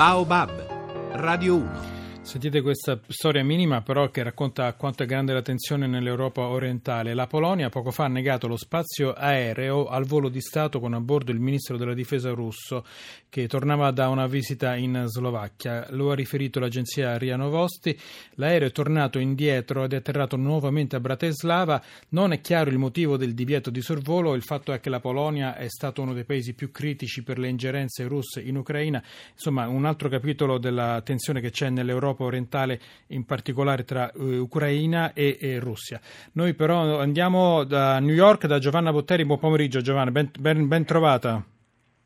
Baobab, Radio 1. Sentite questa storia minima però che racconta quanto è grande la tensione nell'Europa orientale. La Polonia poco fa ha negato lo spazio aereo al volo di Stato con a bordo il ministro della difesa russo che tornava da una visita in Slovacchia. Lo ha riferito l'agenzia RIA Novosti. L'aereo è tornato indietro ed è atterrato nuovamente a Bratislava. Non è chiaro il motivo del divieto di sorvolo. Il fatto è che la Polonia è stato uno dei paesi più critici per le ingerenze russe in Ucraina. Insomma, un altro capitolo della tensione che c'è nell'Europa orientale, in particolare tra uh, Ucraina e, e, Russia. Noi però andiamo da New York, da Giovanna Botteri. Buon pomeriggio Giovanna, ben, ben, ben trovata.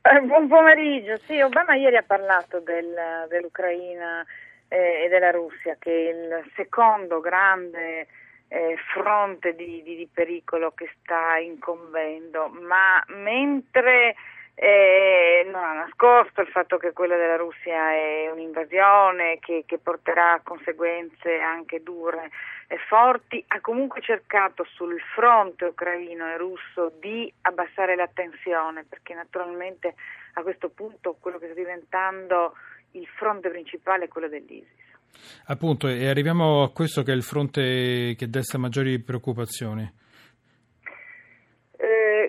Eh, buon pomeriggio, sì, Obama ieri ha parlato del, dell'Ucraina eh, e della Russia, che è il secondo grande eh, fronte di, di, di pericolo che sta incombendo, ma mentre eh, non ha nascosto il fatto che quella della Russia è un'invasione che, che porterà a conseguenze anche dure e forti, ha comunque cercato sul fronte ucraino e russo di abbassare la tensione perché naturalmente a questo punto quello che sta diventando il fronte principale è quello dell'ISIS. Appunto, e arriviamo a questo che è il fronte che desta maggiori preoccupazioni. Mm,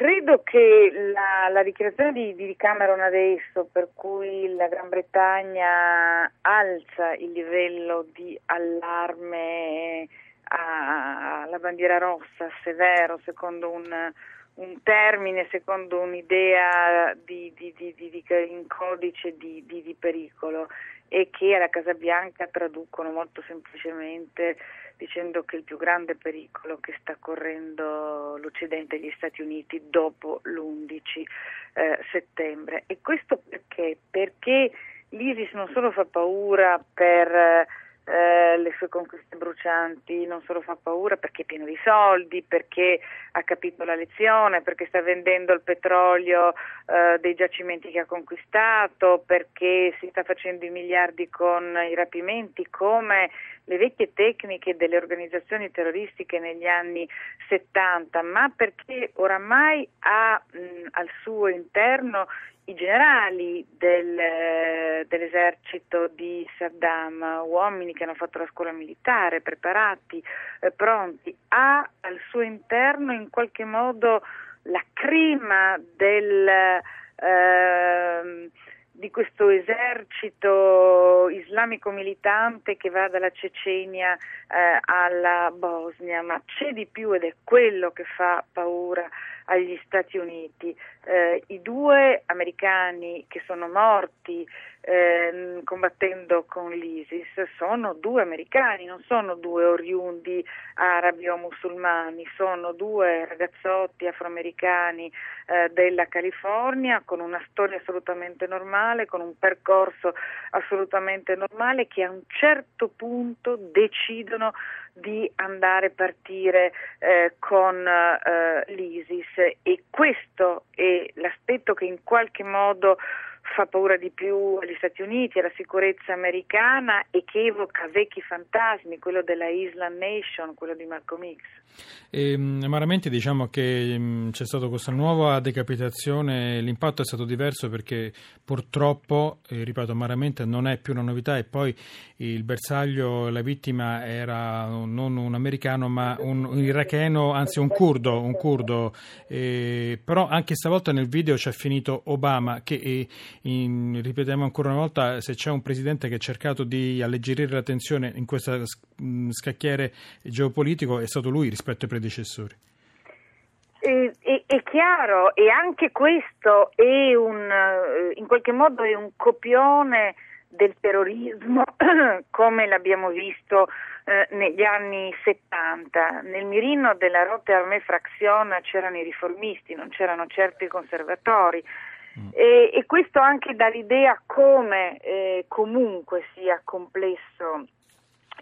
credo che la, la dichiarazione di, di, Cameron adesso, per cui la Gran Bretagna alza il livello di allarme alla bandiera rossa severo, secondo un, un termine, secondo un'idea di, di, in codice di, pericolo e che alla Casa Bianca traducono molto semplicemente dicendo che il più grande pericolo che sta correndo l'Occidente e gli Stati Uniti dopo l'11 eh, settembre. E questo perché? Perché l'ISIS non solo fa paura per eh, le sue conquiste brucianti, non solo fa paura perché è pieno di soldi, perché ha capito la lezione, perché sta vendendo il petrolio eh, dei giacimenti che ha conquistato, perché si sta facendo i miliardi con i rapimenti, come le vecchie tecniche delle organizzazioni terroristiche negli anni 70, ma perché oramai ha mh, al suo interno i generali del, dell'esercito di Saddam, uomini che hanno fatto la scuola militare, preparati, eh, pronti, ha al suo interno in qualche modo la crema del, eh, di questo esercito islamico militante che va dalla Cecenia eh, alla Bosnia, ma c'è di più ed è quello che fa paura agli Stati Uniti. Eh, I due americani che sono morti eh, combattendo con l'ISIS sono due americani, non sono due oriundi arabi o musulmani, sono due ragazzotti afroamericani eh, della California con una storia assolutamente normale, con un percorso assolutamente normale che a un certo punto decidono di andare a partire eh, con eh, l'ISIS. E questo è l'aspetto che in qualche modo fa paura di più agli Stati Uniti, alla sicurezza americana e che evoca vecchi fantasmi, quello della Island Nation, quello di Malcolm X. E, ehm, amaramente diciamo che mh, mm, c'è stata questa nuova decapitazione, l'impatto è stato diverso perché purtroppo, eh, ripeto, amaramente non è più una novità e poi il bersaglio, la vittima era non un americano ma un, un iracheno, anzi un curdo, un curdo. Eh, però anche stavolta nel video c'è finito Obama che eh, in, ripetiamo ancora una volta, se c'è un presidente che ha cercato di alleggerire la tensione in questo scacchiere geopolitico è stato lui rispetto ai predecessori. È, è, è, chiaro e anche questo è un, eh, in qualche modo è un copione del terrorismo come l'abbiamo visto eh, negli anni 70. Nel mirino della Rote Armée Fraction c'erano i riformisti, non c'erano certi conservatori. Mm. E, e, questo anche dà l'idea come eh, comunque sia complesso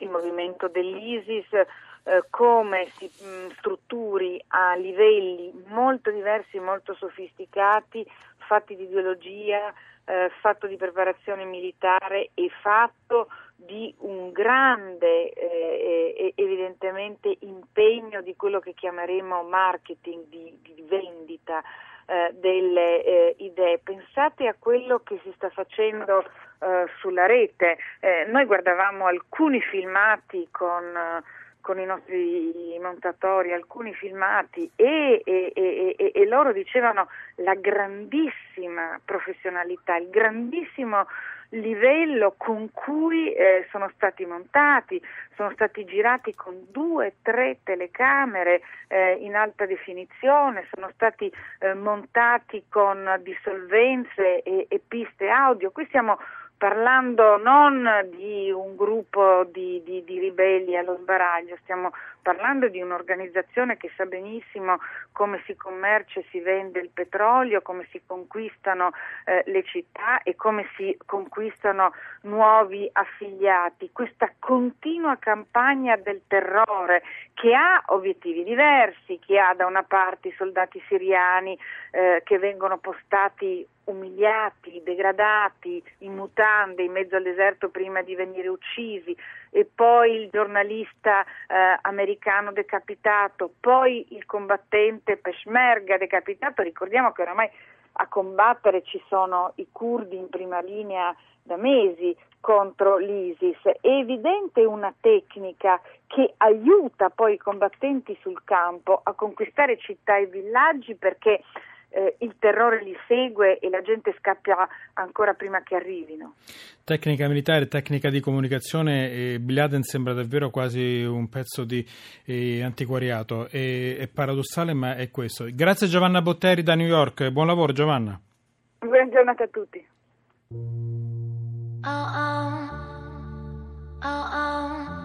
il movimento dell'ISIS, eh, come si mh, mm, strutturi a livelli molto diversi, molto sofisticati, fatti di ideologia, eh, fatto di preparazione militare e fatto di un grande eh, evidentemente impegno di quello che chiameremo marketing di, di vendita eh, delle eh, idee. Pensate a quello che si sta facendo eh, sulla rete. Eh, noi guardavamo alcuni filmati con con i nostri montatori alcuni filmati e, e, e, e, loro dicevano la grandissima professionalità, il grandissimo livello con cui eh, sono stati montati, sono stati girati con due, tre telecamere eh, in alta definizione, sono stati eh, montati con dissolvenze e, e piste audio. Qui stiamo parlando non di un gruppo di, di, di, ribelli allo sbaraglio, stiamo parlando di un'organizzazione che sa benissimo come si commercia e si vende il petrolio, come si conquistano eh, le città e come si conquistano nuovi affiliati. Questa continua campagna del terrore che ha obiettivi diversi, che ha da una parte i soldati siriani eh, che vengono postati umiliati, degradati, in mutande in mezzo al deserto prima di venire uccisi, e poi il giornalista eh, americano decapitato, poi il combattente Peshmerga decapitato. Ricordiamo che oramai a combattere ci sono i curdi in prima linea da mesi contro l'ISIS. È evidente una tecnica che aiuta poi i combattenti sul campo a conquistare città e villaggi perché eh, il terrore li segue e la gente scappa ancora prima che arrivino. Tecnica militare, tecnica di comunicazione, eh, Bin Laden sembra davvero quasi un pezzo di eh, antiquariato. È, è, paradossale, ma è questo. Grazie Giovanna Botteri da New York. Buon lavoro Giovanna. Buona giornata a tutti. Oh, oh. Oh,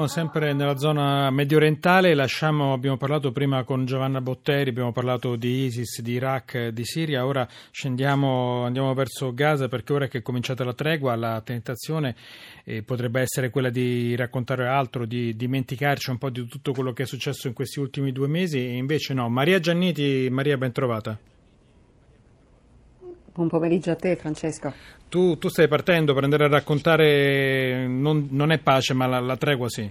Rimaniamo sempre nella zona medio orientale, lasciamo, abbiamo parlato prima con Giovanna Botteri, abbiamo parlato di ISIS, di Iraq, di Siria, ora scendiamo, andiamo verso Gaza perché ora che è cominciata la tregua la tentazione eh, potrebbe essere quella di raccontare altro, di dimenticarci un po' di tutto quello che è successo in questi ultimi due mesi e invece no. Maria Gianniti, Maria ben trovata. Buon pomeriggio a te Francesco. Tu, tu stai partendo per andare a raccontare, non, non è pace ma la, la tregua sì.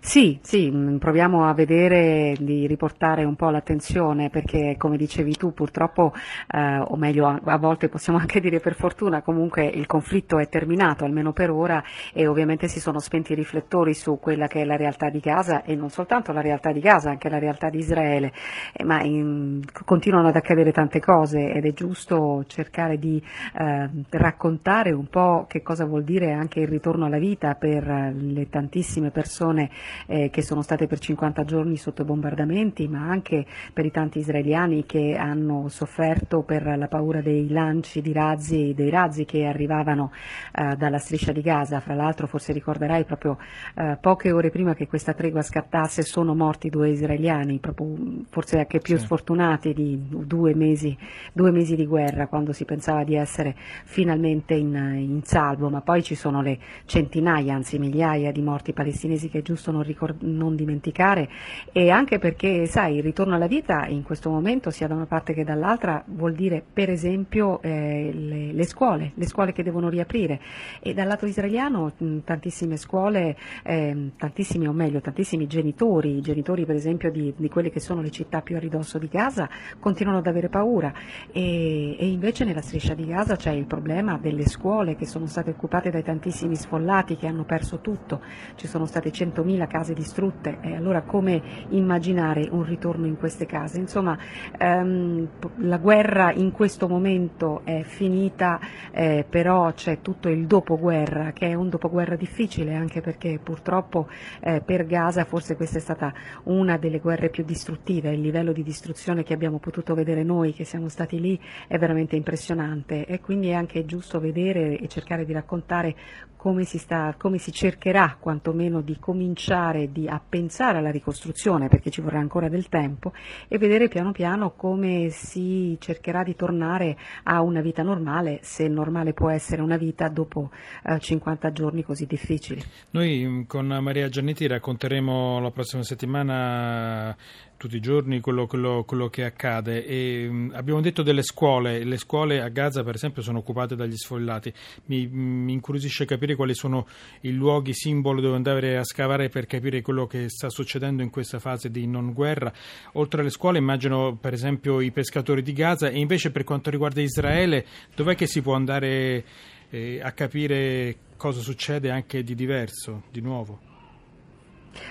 Sì, sì, mm, proviamo a vedere di riportare un po' l'attenzione perché come dicevi tu purtroppo, eh, o meglio a, volte possiamo anche dire per fortuna, comunque il conflitto è terminato almeno per ora e ovviamente si sono spenti i riflettori su quella che è la realtà di Gaza e non soltanto la realtà di Gaza, anche la realtà di Israele, eh, ma in, continuano ad accadere tante cose ed è giusto cercare di eh, raccontare un po' che cosa vuol dire anche il ritorno alla vita per le tantissime persone eh, che sono state per 50 giorni sotto bombardamenti, ma anche per i tanti israeliani che hanno sofferto per la paura dei lanci di razzi, dei razzi che arrivavano eh, dalla striscia di Gaza. Fra l'altro, forse ricorderai, proprio eh, poche ore prima che questa tregua scattasse sono morti due israeliani, proprio, forse anche più sì. sfortunati di due mesi, due mesi, di guerra, quando si pensava di essere finalmente in, in salvo, ma poi ci sono le centinaia, anzi migliaia di morti palestinesi che è giusto non, ricord- non dimenticare. E anche perché, sai, il ritorno alla vita in questo momento, sia da una parte che dall'altra, vuol dire per esempio eh, le, le, scuole, le scuole che devono riaprire. E dal lato israeliano mh, tantissime scuole, eh, tantissimi o meglio, tantissimi genitori, genitori per esempio di, di, quelle che sono le città più a ridosso di Gaza, continuano ad avere paura. E, e invece nella striscia di Gaza c'è il problema delle scuole che sono state occupate dai tantissimi sfollati che hanno perso tutto, ci sono state 100.000 case distrutte e allora come immaginare un ritorno in queste case? Insomma, ehm, la guerra in questo momento è finita, eh, però c'è tutto il dopoguerra che è un dopoguerra difficile anche perché purtroppo eh, per Gaza forse questa è stata una delle guerre più distruttive, il livello di distruzione che abbiamo potuto vedere noi che siamo stati lì è veramente impressionante e quindi è anche giusto vedere e cercare di raccontare come si, sta, come si cercherà quantomeno di cominciare di, a pensare alla ricostruzione, perché ci vorrà ancora del tempo, e vedere piano piano come si cercherà di tornare a una vita normale, se normale può essere una vita dopo eh, 50 giorni così difficili. Noi mm, con Maria Giannetti racconteremo la prossima settimana tutti i giorni quello, quello, quello che accade. E, um, abbiamo detto delle scuole, le scuole a Gaza per esempio sono occupate dagli sfollati. Mi, mi incuriosisce capire quali sono i luoghi simbolo dove andare a scavare per capire quello che sta succedendo in questa fase di non guerra. Oltre alle scuole immagino per esempio i pescatori di Gaza e invece per quanto riguarda Israele dov'è che si può andare eh, a capire cosa succede anche di diverso, di nuovo?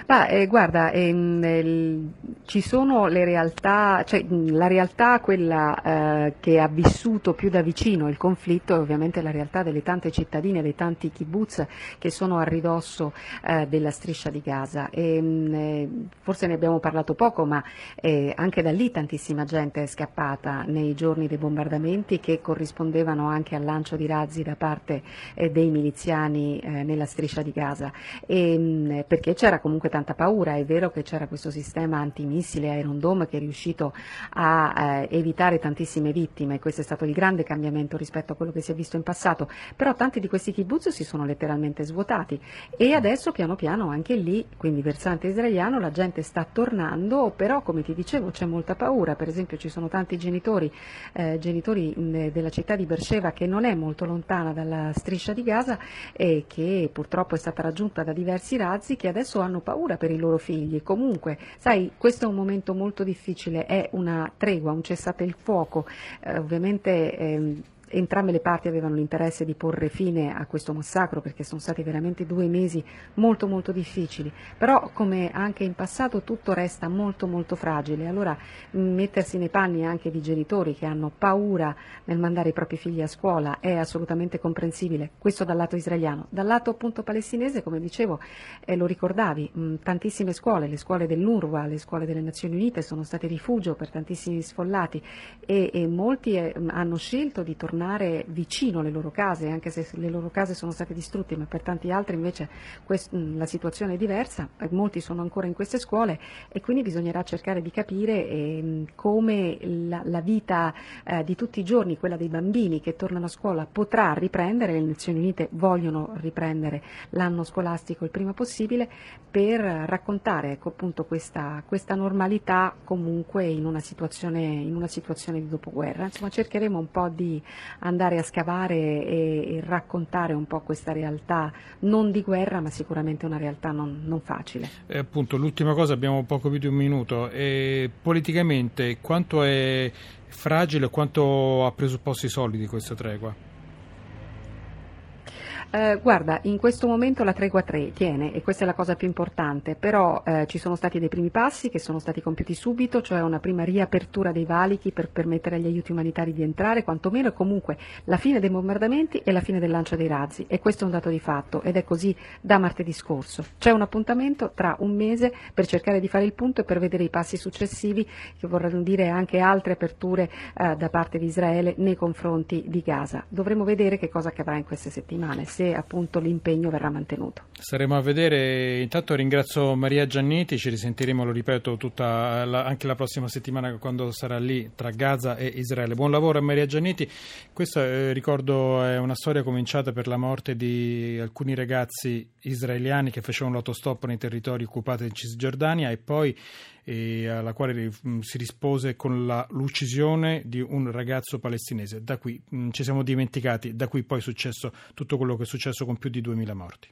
Ma, eh, guarda, ehm, el, ci sono le realtà, cioè la realtà quella eh, che ha vissuto più da vicino il conflitto è ovviamente la realtà delle tante cittadine, dei tanti kibbutz che sono a ridosso eh, della striscia di Gaza. E, mh, eh, forse ne abbiamo parlato poco, ma eh, anche da lì tantissima gente è scappata nei giorni dei bombardamenti che corrispondevano anche al lancio di razzi da parte eh, dei miliziani nella striscia di Gaza. E, mh, perché c'era comunque tanta paura, è vero che c'era questo sistema antimissile Iron Dome che è riuscito a eh, evitare tantissime vittime, questo è stato il grande cambiamento rispetto a quello che si è visto in passato, però tanti di questi kibbutz si sono letteralmente svuotati. E adesso piano piano anche lì, quindi versante israeliano, la gente sta tornando, però come ti dicevo c'è molta paura, per esempio ci sono tanti genitori, eh, genitori mh, della città di Beersheba che non è molto lontana dalla striscia di Gaza e che purtroppo è stata raggiunta da diversi razzi che adesso hanno paura per i loro figli. Comunque, sai, questo è un momento molto difficile, è una tregua, un cessate il fuoco. Eh, ovviamente eh, entrambe le parti avevano l'interesse di porre fine a questo massacro perché sono stati veramente due mesi molto molto difficili, però come anche in passato tutto resta molto molto fragile, allora mettersi nei panni anche di genitori che hanno paura nel mandare i propri figli a scuola è assolutamente comprensibile, questo dal lato israeliano, dal lato appunto palestinese come dicevo eh, lo ricordavi, mh, tantissime scuole, le scuole dell'UNRWA, le scuole delle Nazioni Unite sono state rifugio per tantissimi sfollati e, e molti eh, hanno scelto di tornare tornare vicino alle loro case, anche se le loro case sono state distrutte, ma per tanti altri invece quest- la situazione è diversa, molti sono ancora in queste scuole e quindi bisognerà cercare di capire eh, come la, la vita eh, di tutti i giorni, quella dei bambini che tornano a scuola, potrà riprendere, le Nazioni Unite vogliono riprendere l'anno scolastico il prima possibile per raccontare ecco, appunto questa, questa normalità comunque in una, in una, situazione, di dopoguerra. Insomma cercheremo un po' di andare a scavare e, e raccontare un po' questa realtà non di guerra ma sicuramente una realtà non, non facile. Eh, appunto, l'ultima cosa, abbiamo poco più di un minuto, e politicamente quanto è fragile e quanto ha presupposto i solidi questa tregua? Eh, guarda, in questo momento la tregua 3 tiene e questa è la cosa più importante, però eh, ci sono stati dei primi passi che sono stati compiuti subito, cioè una prima riapertura dei valichi per permettere agli aiuti umanitari di entrare, quantomeno comunque la fine dei bombardamenti e la fine del lancio dei razzi e questo è un dato di fatto ed è così da martedì scorso. C'è un appuntamento tra un mese per cercare di fare il punto e per vedere i passi successivi che vorranno dire anche altre aperture eh, da parte di Israele nei confronti di Gaza. Dovremo vedere che cosa accadrà in queste settimane se appunto l'impegno verrà mantenuto. Staremo a vedere, intanto ringrazio Maria Giannetti, ci risentiremo, lo ripeto, la, anche la prossima settimana quando sarà lì tra Gaza e Israele. Buon lavoro a Maria Giannetti, questa eh, ricordo è una storia cominciata per la morte di alcuni ragazzi israeliani che facevano l'autostop nei territori occupati in Cisgiordania e poi e alla quale mm, si rispose con la, l'uccisione di un ragazzo palestinese. Da qui mh, mm, ci siamo dimenticati, da qui poi è successo tutto quello che è successo con più di 2000 morti.